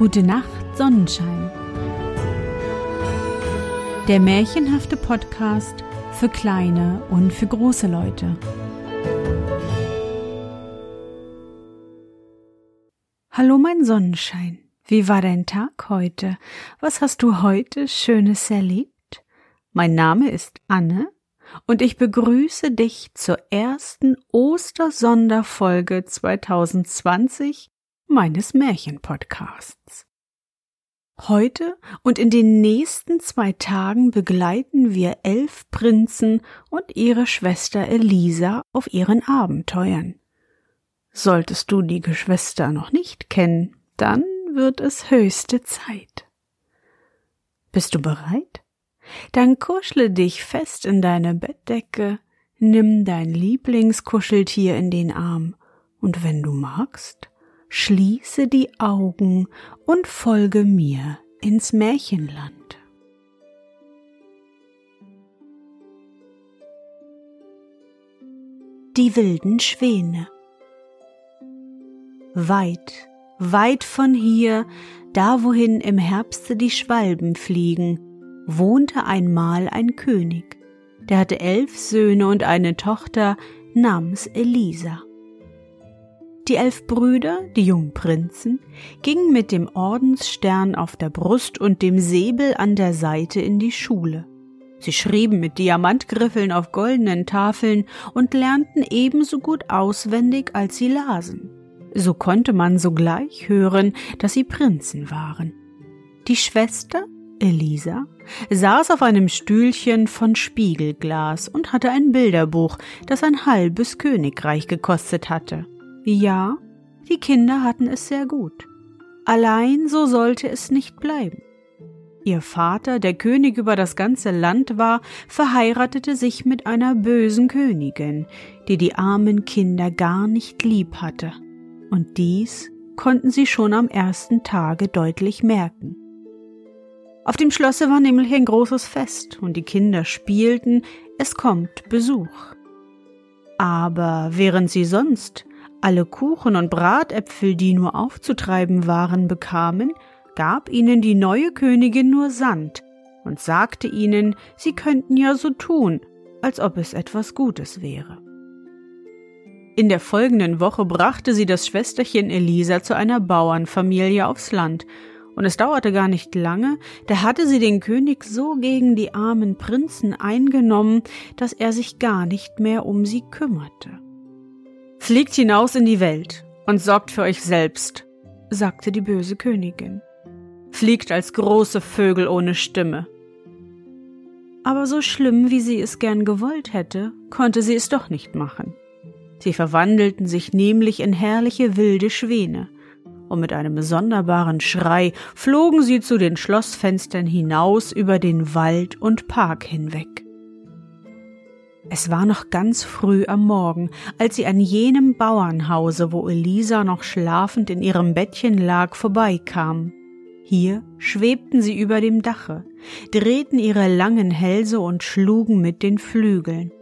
Gute Nacht, Sonnenschein. Der märchenhafte Podcast für kleine und für große Leute. Hallo mein Sonnenschein. Wie war dein Tag heute? Was hast du heute Schönes erlebt? Mein Name ist Anne und ich begrüße dich zur ersten Ostersonderfolge 2020 meines Märchenpodcasts. Heute und in den nächsten zwei Tagen begleiten wir elf Prinzen und ihre Schwester Elisa auf ihren Abenteuern. Solltest du die Geschwister noch nicht kennen, dann wird es höchste Zeit. Bist du bereit? Dann kuschle dich fest in deine Bettdecke, nimm dein Lieblingskuscheltier in den Arm, und wenn du magst, schließe die Augen und folge mir ins Märchenland. Die wilden Schwäne Weit, weit von hier, da wohin im Herbste die Schwalben fliegen, wohnte einmal ein König, der hatte elf Söhne und eine Tochter namens Elisa. Die elf Brüder, die jungen Prinzen, gingen mit dem Ordensstern auf der Brust und dem Säbel an der Seite in die Schule. Sie schrieben mit Diamantgriffeln auf goldenen Tafeln und lernten ebenso gut auswendig, als sie lasen. So konnte man sogleich hören, dass sie Prinzen waren. Die Schwester Elisa saß auf einem Stühlchen von Spiegelglas und hatte ein Bilderbuch, das ein halbes Königreich gekostet hatte. Ja, die Kinder hatten es sehr gut. Allein so sollte es nicht bleiben. Ihr Vater, der König über das ganze Land war, verheiratete sich mit einer bösen Königin, die die armen Kinder gar nicht lieb hatte. Und dies konnten sie schon am ersten Tage deutlich merken. Auf dem Schlosse war nämlich ein großes Fest und die Kinder spielten, es kommt Besuch. Aber während sie sonst alle Kuchen und Bratäpfel, die nur aufzutreiben waren, bekamen, gab ihnen die neue Königin nur Sand und sagte ihnen, sie könnten ja so tun, als ob es etwas Gutes wäre. In der folgenden Woche brachte sie das Schwesterchen Elisa zu einer Bauernfamilie aufs Land und es dauerte gar nicht lange, da hatte sie den König so gegen die armen Prinzen eingenommen, dass er sich gar nicht mehr um sie kümmerte. Fliegt hinaus in die Welt und sorgt für euch selbst, sagte die böse Königin. Fliegt als große Vögel ohne Stimme. Aber so schlimm, wie sie es gern gewollt hätte, konnte sie es doch nicht machen. Sie verwandelten sich nämlich in herrliche wilde Schwäne, und mit einem sonderbaren Schrei flogen sie zu den Schlossfenstern hinaus über den Wald und Park hinweg. Es war noch ganz früh am Morgen, als sie an jenem Bauernhause, wo Elisa noch schlafend in ihrem Bettchen lag, vorbeikamen. Hier schwebten sie über dem Dache, drehten ihre langen Hälse und schlugen mit den Flügeln.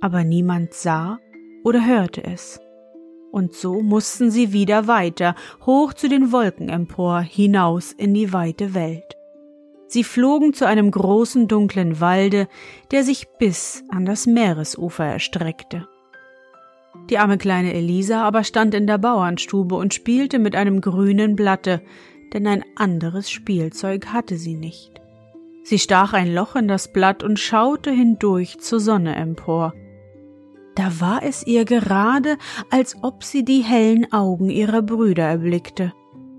Aber niemand sah oder hörte es und so mussten sie wieder weiter, hoch zu den Wolken empor, hinaus in die weite Welt. Sie flogen zu einem großen dunklen Walde, der sich bis an das Meeresufer erstreckte. Die arme kleine Elisa aber stand in der Bauernstube und spielte mit einem grünen Blatte, denn ein anderes Spielzeug hatte sie nicht. Sie stach ein Loch in das Blatt und schaute hindurch zur Sonne empor. Da war es ihr gerade, als ob sie die hellen Augen ihrer Brüder erblickte.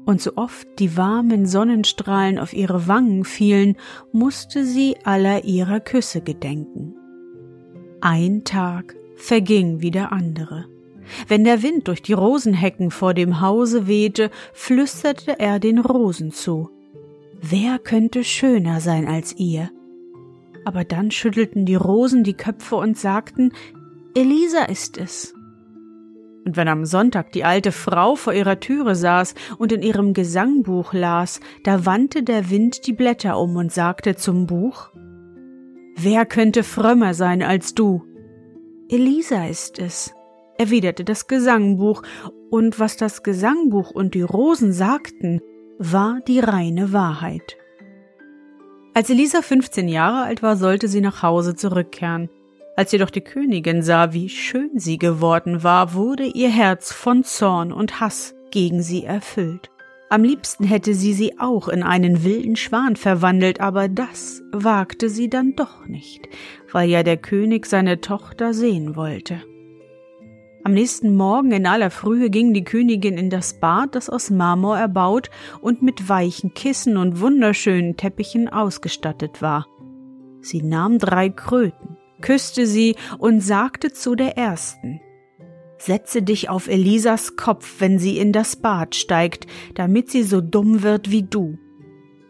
Und so oft die warmen Sonnenstrahlen auf ihre Wangen fielen, musste sie aller ihrer Küsse gedenken. Ein Tag verging wie der andere. Wenn der Wind durch die Rosenhecken vor dem Hause wehte, flüsterte er den Rosen zu. Wer könnte schöner sein als ihr? Aber dann schüttelten die Rosen die Köpfe und sagten, Elisa ist es. Und wenn am Sonntag die alte Frau vor ihrer Türe saß und in ihrem Gesangbuch las, da wandte der Wind die Blätter um und sagte zum Buch Wer könnte frömmer sein als du? Elisa ist es, erwiderte das Gesangbuch, und was das Gesangbuch und die Rosen sagten, war die reine Wahrheit. Als Elisa 15 Jahre alt war, sollte sie nach Hause zurückkehren. Als jedoch die Königin sah, wie schön sie geworden war, wurde ihr Herz von Zorn und Hass gegen sie erfüllt. Am liebsten hätte sie sie auch in einen wilden Schwan verwandelt, aber das wagte sie dann doch nicht, weil ja der König seine Tochter sehen wollte. Am nächsten Morgen in aller Frühe ging die Königin in das Bad, das aus Marmor erbaut und mit weichen Kissen und wunderschönen Teppichen ausgestattet war. Sie nahm drei Kröten, küsste sie und sagte zu der ersten Setze dich auf Elisas Kopf, wenn sie in das Bad steigt, damit sie so dumm wird wie du.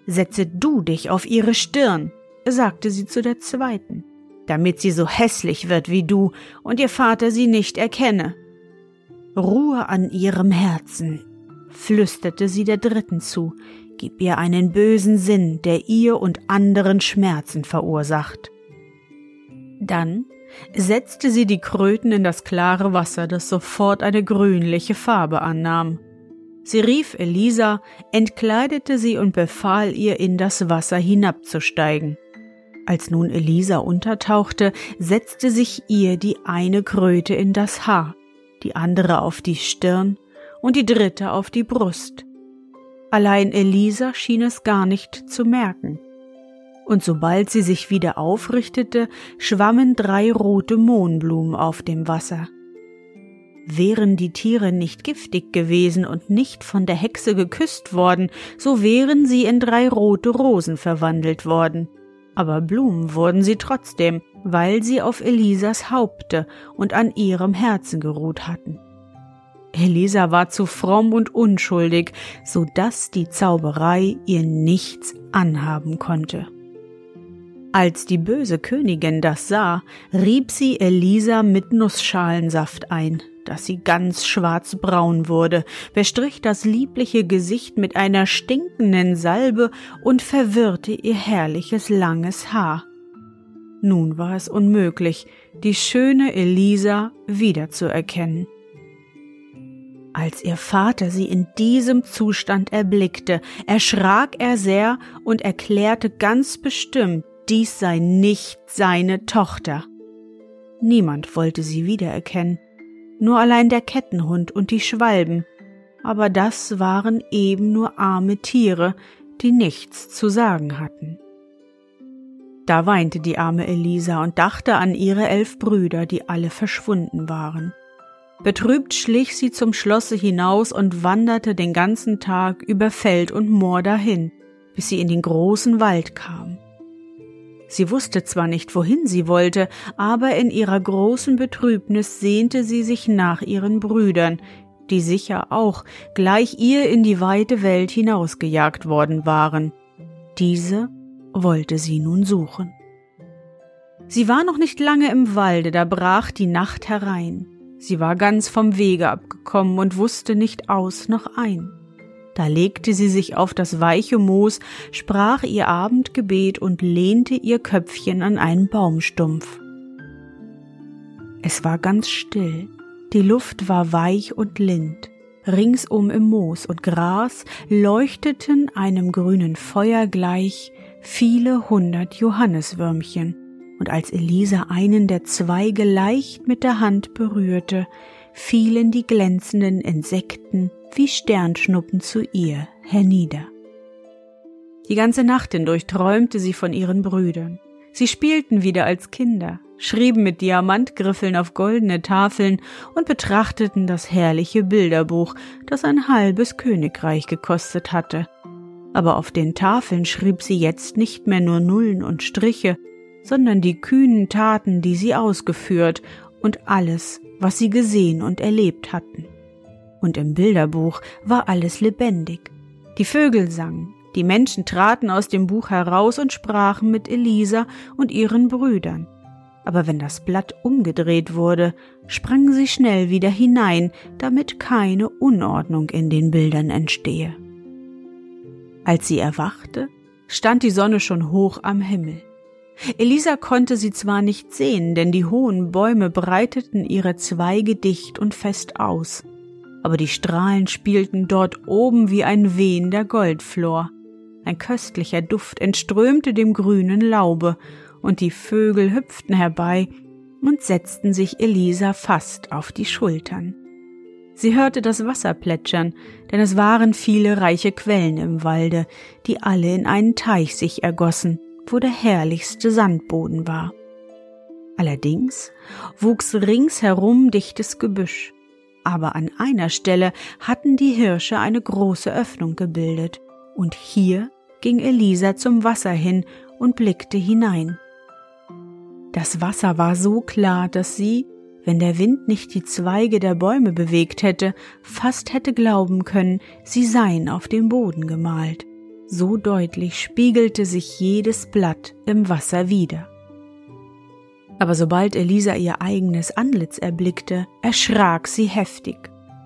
Setze du dich auf ihre Stirn, sagte sie zu der zweiten, damit sie so hässlich wird wie du und ihr Vater sie nicht erkenne. Ruhe an ihrem Herzen, flüsterte sie der dritten zu, gib ihr einen bösen Sinn, der ihr und anderen Schmerzen verursacht. Dann setzte sie die Kröten in das klare Wasser, das sofort eine grünliche Farbe annahm. Sie rief Elisa, entkleidete sie und befahl ihr, in das Wasser hinabzusteigen. Als nun Elisa untertauchte, setzte sich ihr die eine Kröte in das Haar, die andere auf die Stirn und die dritte auf die Brust. Allein Elisa schien es gar nicht zu merken und sobald sie sich wieder aufrichtete, schwammen drei rote Mohnblumen auf dem Wasser. Wären die Tiere nicht giftig gewesen und nicht von der Hexe geküsst worden, so wären sie in drei rote Rosen verwandelt worden. Aber Blumen wurden sie trotzdem, weil sie auf Elisas Haupte und an ihrem Herzen geruht hatten. Elisa war zu fromm und unschuldig, so dass die Zauberei ihr nichts anhaben konnte. Als die böse Königin das sah, rieb sie Elisa mit Nussschalensaft ein, dass sie ganz schwarzbraun wurde, bestrich das liebliche Gesicht mit einer stinkenden Salbe und verwirrte ihr herrliches langes Haar. Nun war es unmöglich, die schöne Elisa wiederzuerkennen. Als ihr Vater sie in diesem Zustand erblickte, erschrak er sehr und erklärte ganz bestimmt, dies sei nicht seine Tochter. Niemand wollte sie wiedererkennen, nur allein der Kettenhund und die Schwalben, aber das waren eben nur arme Tiere, die nichts zu sagen hatten. Da weinte die arme Elisa und dachte an ihre elf Brüder, die alle verschwunden waren. Betrübt schlich sie zum Schlosse hinaus und wanderte den ganzen Tag über Feld und Moor dahin, bis sie in den großen Wald kam. Sie wusste zwar nicht, wohin sie wollte, aber in ihrer großen Betrübnis sehnte sie sich nach ihren Brüdern, die sicher auch gleich ihr in die weite Welt hinausgejagt worden waren. Diese wollte sie nun suchen. Sie war noch nicht lange im Walde, da brach die Nacht herein. Sie war ganz vom Wege abgekommen und wusste nicht aus noch ein. Da legte sie sich auf das weiche Moos, sprach ihr Abendgebet und lehnte ihr Köpfchen an einen Baumstumpf. Es war ganz still, die Luft war weich und lind, ringsum im Moos und Gras leuchteten einem grünen Feuer gleich viele hundert Johanneswürmchen, und als Elisa einen der Zweige leicht mit der Hand berührte, fielen die glänzenden Insekten wie Sternschnuppen zu ihr hernieder. Die ganze Nacht hindurch träumte sie von ihren Brüdern. Sie spielten wieder als Kinder, schrieben mit Diamantgriffeln auf goldene Tafeln und betrachteten das herrliche Bilderbuch, das ein halbes Königreich gekostet hatte. Aber auf den Tafeln schrieb sie jetzt nicht mehr nur Nullen und Striche, sondern die kühnen Taten, die sie ausgeführt und alles, was sie gesehen und erlebt hatten und im Bilderbuch war alles lebendig. Die Vögel sangen, die Menschen traten aus dem Buch heraus und sprachen mit Elisa und ihren Brüdern. Aber wenn das Blatt umgedreht wurde, sprangen sie schnell wieder hinein, damit keine Unordnung in den Bildern entstehe. Als sie erwachte, stand die Sonne schon hoch am Himmel. Elisa konnte sie zwar nicht sehen, denn die hohen Bäume breiteten ihre Zweige dicht und fest aus, aber die Strahlen spielten dort oben wie ein wehender Goldflor. Ein köstlicher Duft entströmte dem grünen Laube, und die Vögel hüpften herbei und setzten sich Elisa fast auf die Schultern. Sie hörte das Wasser plätschern, denn es waren viele reiche Quellen im Walde, die alle in einen Teich sich ergossen, wo der herrlichste Sandboden war. Allerdings wuchs ringsherum dichtes Gebüsch, aber an einer Stelle hatten die Hirsche eine große Öffnung gebildet, und hier ging Elisa zum Wasser hin und blickte hinein. Das Wasser war so klar, dass sie, wenn der Wind nicht die Zweige der Bäume bewegt hätte, fast hätte glauben können, sie seien auf dem Boden gemalt. So deutlich spiegelte sich jedes Blatt im Wasser wieder. Aber sobald Elisa ihr eigenes Antlitz erblickte, erschrak sie heftig.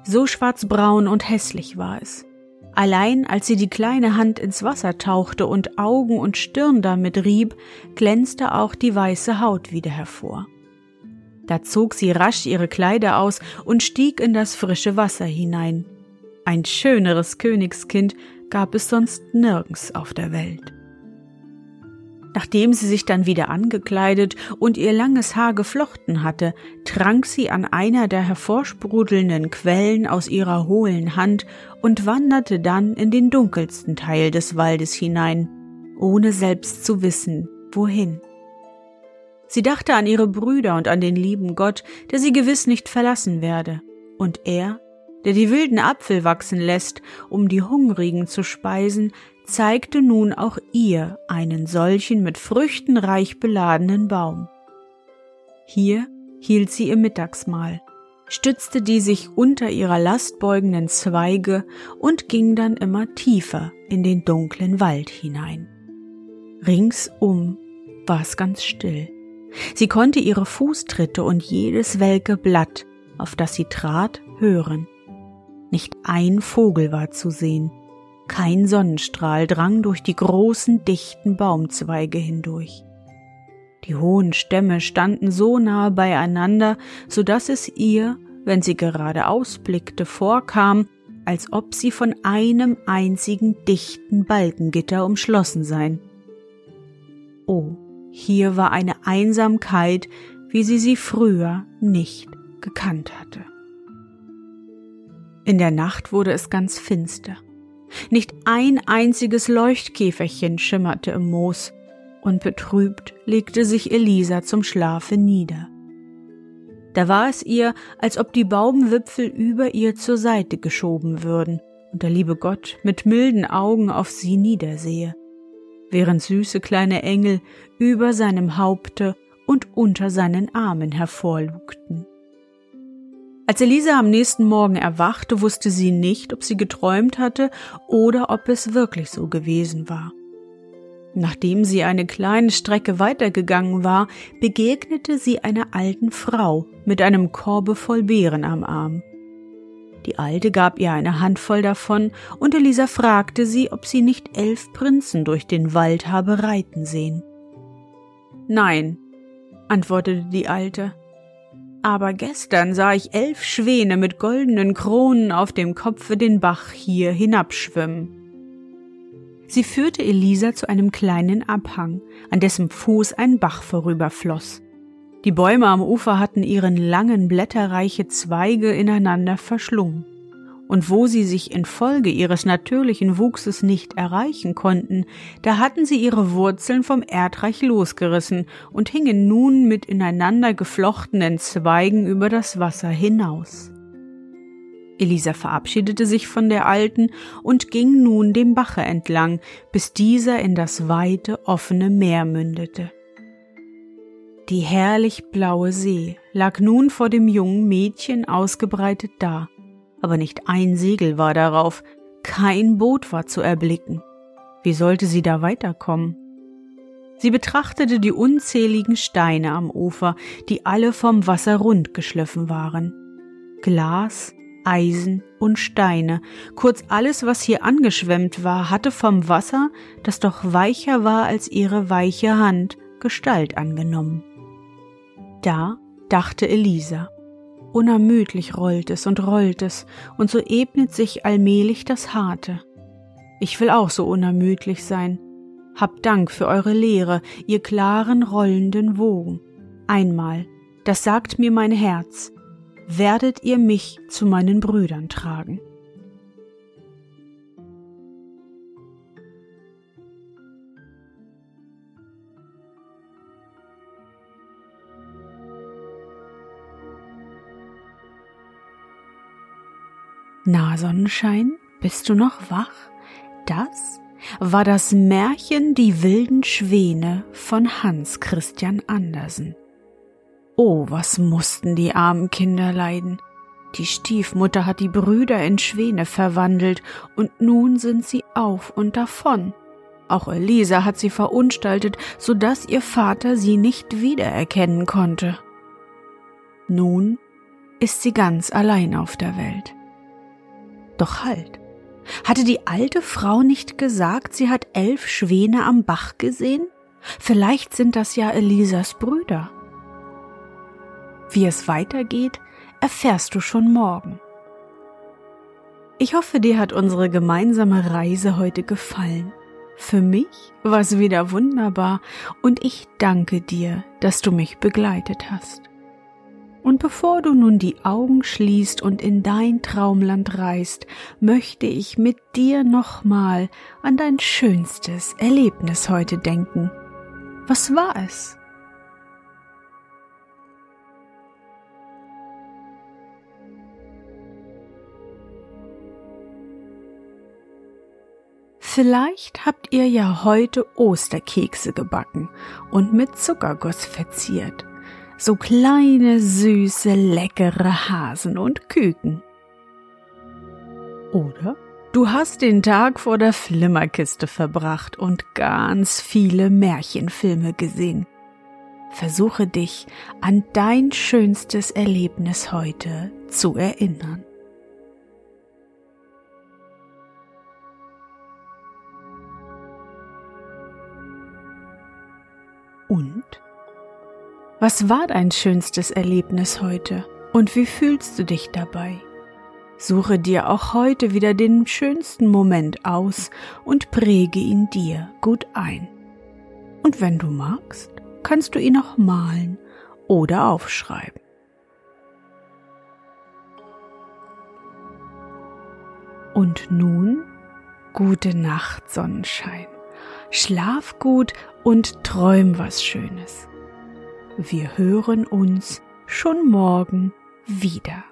So schwarzbraun und hässlich war es. Allein als sie die kleine Hand ins Wasser tauchte und Augen und Stirn damit rieb, glänzte auch die weiße Haut wieder hervor. Da zog sie rasch ihre Kleider aus und stieg in das frische Wasser hinein. Ein schöneres Königskind gab es sonst nirgends auf der Welt. Nachdem sie sich dann wieder angekleidet und ihr langes Haar geflochten hatte, trank sie an einer der hervorsprudelnden Quellen aus ihrer hohlen Hand und wanderte dann in den dunkelsten Teil des Waldes hinein, ohne selbst zu wissen, wohin. Sie dachte an ihre Brüder und an den lieben Gott, der sie gewiss nicht verlassen werde, und er, der die wilden Apfel wachsen lässt, um die Hungrigen zu speisen, zeigte nun auch ihr einen solchen mit Früchten reich beladenen Baum. Hier hielt sie ihr Mittagsmahl, stützte die sich unter ihrer Last beugenden Zweige und ging dann immer tiefer in den dunklen Wald hinein. Ringsum war es ganz still. Sie konnte ihre Fußtritte und jedes welke Blatt, auf das sie trat, hören. Nicht ein Vogel war zu sehen, kein Sonnenstrahl drang durch die großen, dichten Baumzweige hindurch. Die hohen Stämme standen so nahe beieinander, so dass es ihr, wenn sie gerade ausblickte, vorkam, als ob sie von einem einzigen dichten Balkengitter umschlossen seien. Oh, hier war eine Einsamkeit, wie sie sie früher nicht gekannt hatte. In der Nacht wurde es ganz finster. Nicht ein einziges Leuchtkäferchen schimmerte im Moos, und betrübt legte sich Elisa zum Schlafe nieder. Da war es ihr, als ob die Baumwipfel über ihr zur Seite geschoben würden und der liebe Gott mit milden Augen auf sie niedersehe, während süße kleine Engel über seinem Haupte und unter seinen Armen hervorlugten. Als Elisa am nächsten Morgen erwachte, wusste sie nicht, ob sie geträumt hatte oder ob es wirklich so gewesen war. Nachdem sie eine kleine Strecke weitergegangen war, begegnete sie einer alten Frau mit einem Korbe voll Beeren am Arm. Die Alte gab ihr eine Handvoll davon, und Elisa fragte sie, ob sie nicht elf Prinzen durch den Wald habe reiten sehen. Nein, antwortete die Alte, aber gestern sah ich elf Schwäne mit goldenen Kronen auf dem Kopfe den Bach hier hinabschwimmen. Sie führte Elisa zu einem kleinen Abhang, an dessen Fuß ein Bach vorüberfloss. Die Bäume am Ufer hatten ihren langen blätterreiche Zweige ineinander verschlungen und wo sie sich infolge ihres natürlichen Wuchses nicht erreichen konnten, da hatten sie ihre Wurzeln vom Erdreich losgerissen und hingen nun mit ineinander geflochtenen Zweigen über das Wasser hinaus. Elisa verabschiedete sich von der Alten und ging nun dem Bache entlang, bis dieser in das weite, offene Meer mündete. Die herrlich blaue See lag nun vor dem jungen Mädchen ausgebreitet da, aber nicht ein Segel war darauf, kein Boot war zu erblicken. Wie sollte sie da weiterkommen? Sie betrachtete die unzähligen Steine am Ufer, die alle vom Wasser rund geschliffen waren. Glas, Eisen und Steine, kurz alles, was hier angeschwemmt war, hatte vom Wasser, das doch weicher war als ihre weiche Hand, Gestalt angenommen. Da dachte Elisa, Unermüdlich rollt es und rollt es, und so ebnet sich allmählich das Harte. Ich will auch so unermüdlich sein. Habt Dank für eure Lehre, ihr klaren, rollenden Wogen. Einmal, das sagt mir mein Herz, werdet ihr mich zu meinen Brüdern tragen. Na, Sonnenschein, bist du noch wach? Das war das Märchen Die wilden Schwäne von Hans Christian Andersen. Oh, was mussten die armen Kinder leiden. Die Stiefmutter hat die Brüder in Schwäne verwandelt, und nun sind sie auf und davon. Auch Elisa hat sie verunstaltet, so dass ihr Vater sie nicht wiedererkennen konnte. Nun ist sie ganz allein auf der Welt. Doch halt. Hatte die alte Frau nicht gesagt, sie hat elf Schwäne am Bach gesehen? Vielleicht sind das ja Elisas Brüder. Wie es weitergeht, erfährst du schon morgen. Ich hoffe, dir hat unsere gemeinsame Reise heute gefallen. Für mich war es wieder wunderbar und ich danke dir, dass du mich begleitet hast. Und bevor du nun die Augen schließt und in dein Traumland reist, möchte ich mit dir nochmal an dein schönstes Erlebnis heute denken. Was war es? Vielleicht habt ihr ja heute Osterkekse gebacken und mit Zuckerguss verziert so kleine, süße, leckere Hasen und Küken. Oder du hast den Tag vor der Flimmerkiste verbracht und ganz viele Märchenfilme gesehen. Versuche dich an dein schönstes Erlebnis heute zu erinnern. Und was war dein schönstes Erlebnis heute und wie fühlst du dich dabei? Suche dir auch heute wieder den schönsten Moment aus und präge ihn dir gut ein. Und wenn du magst, kannst du ihn auch malen oder aufschreiben. Und nun gute Nacht, Sonnenschein. Schlaf gut und träum was Schönes. Wir hören uns schon morgen wieder.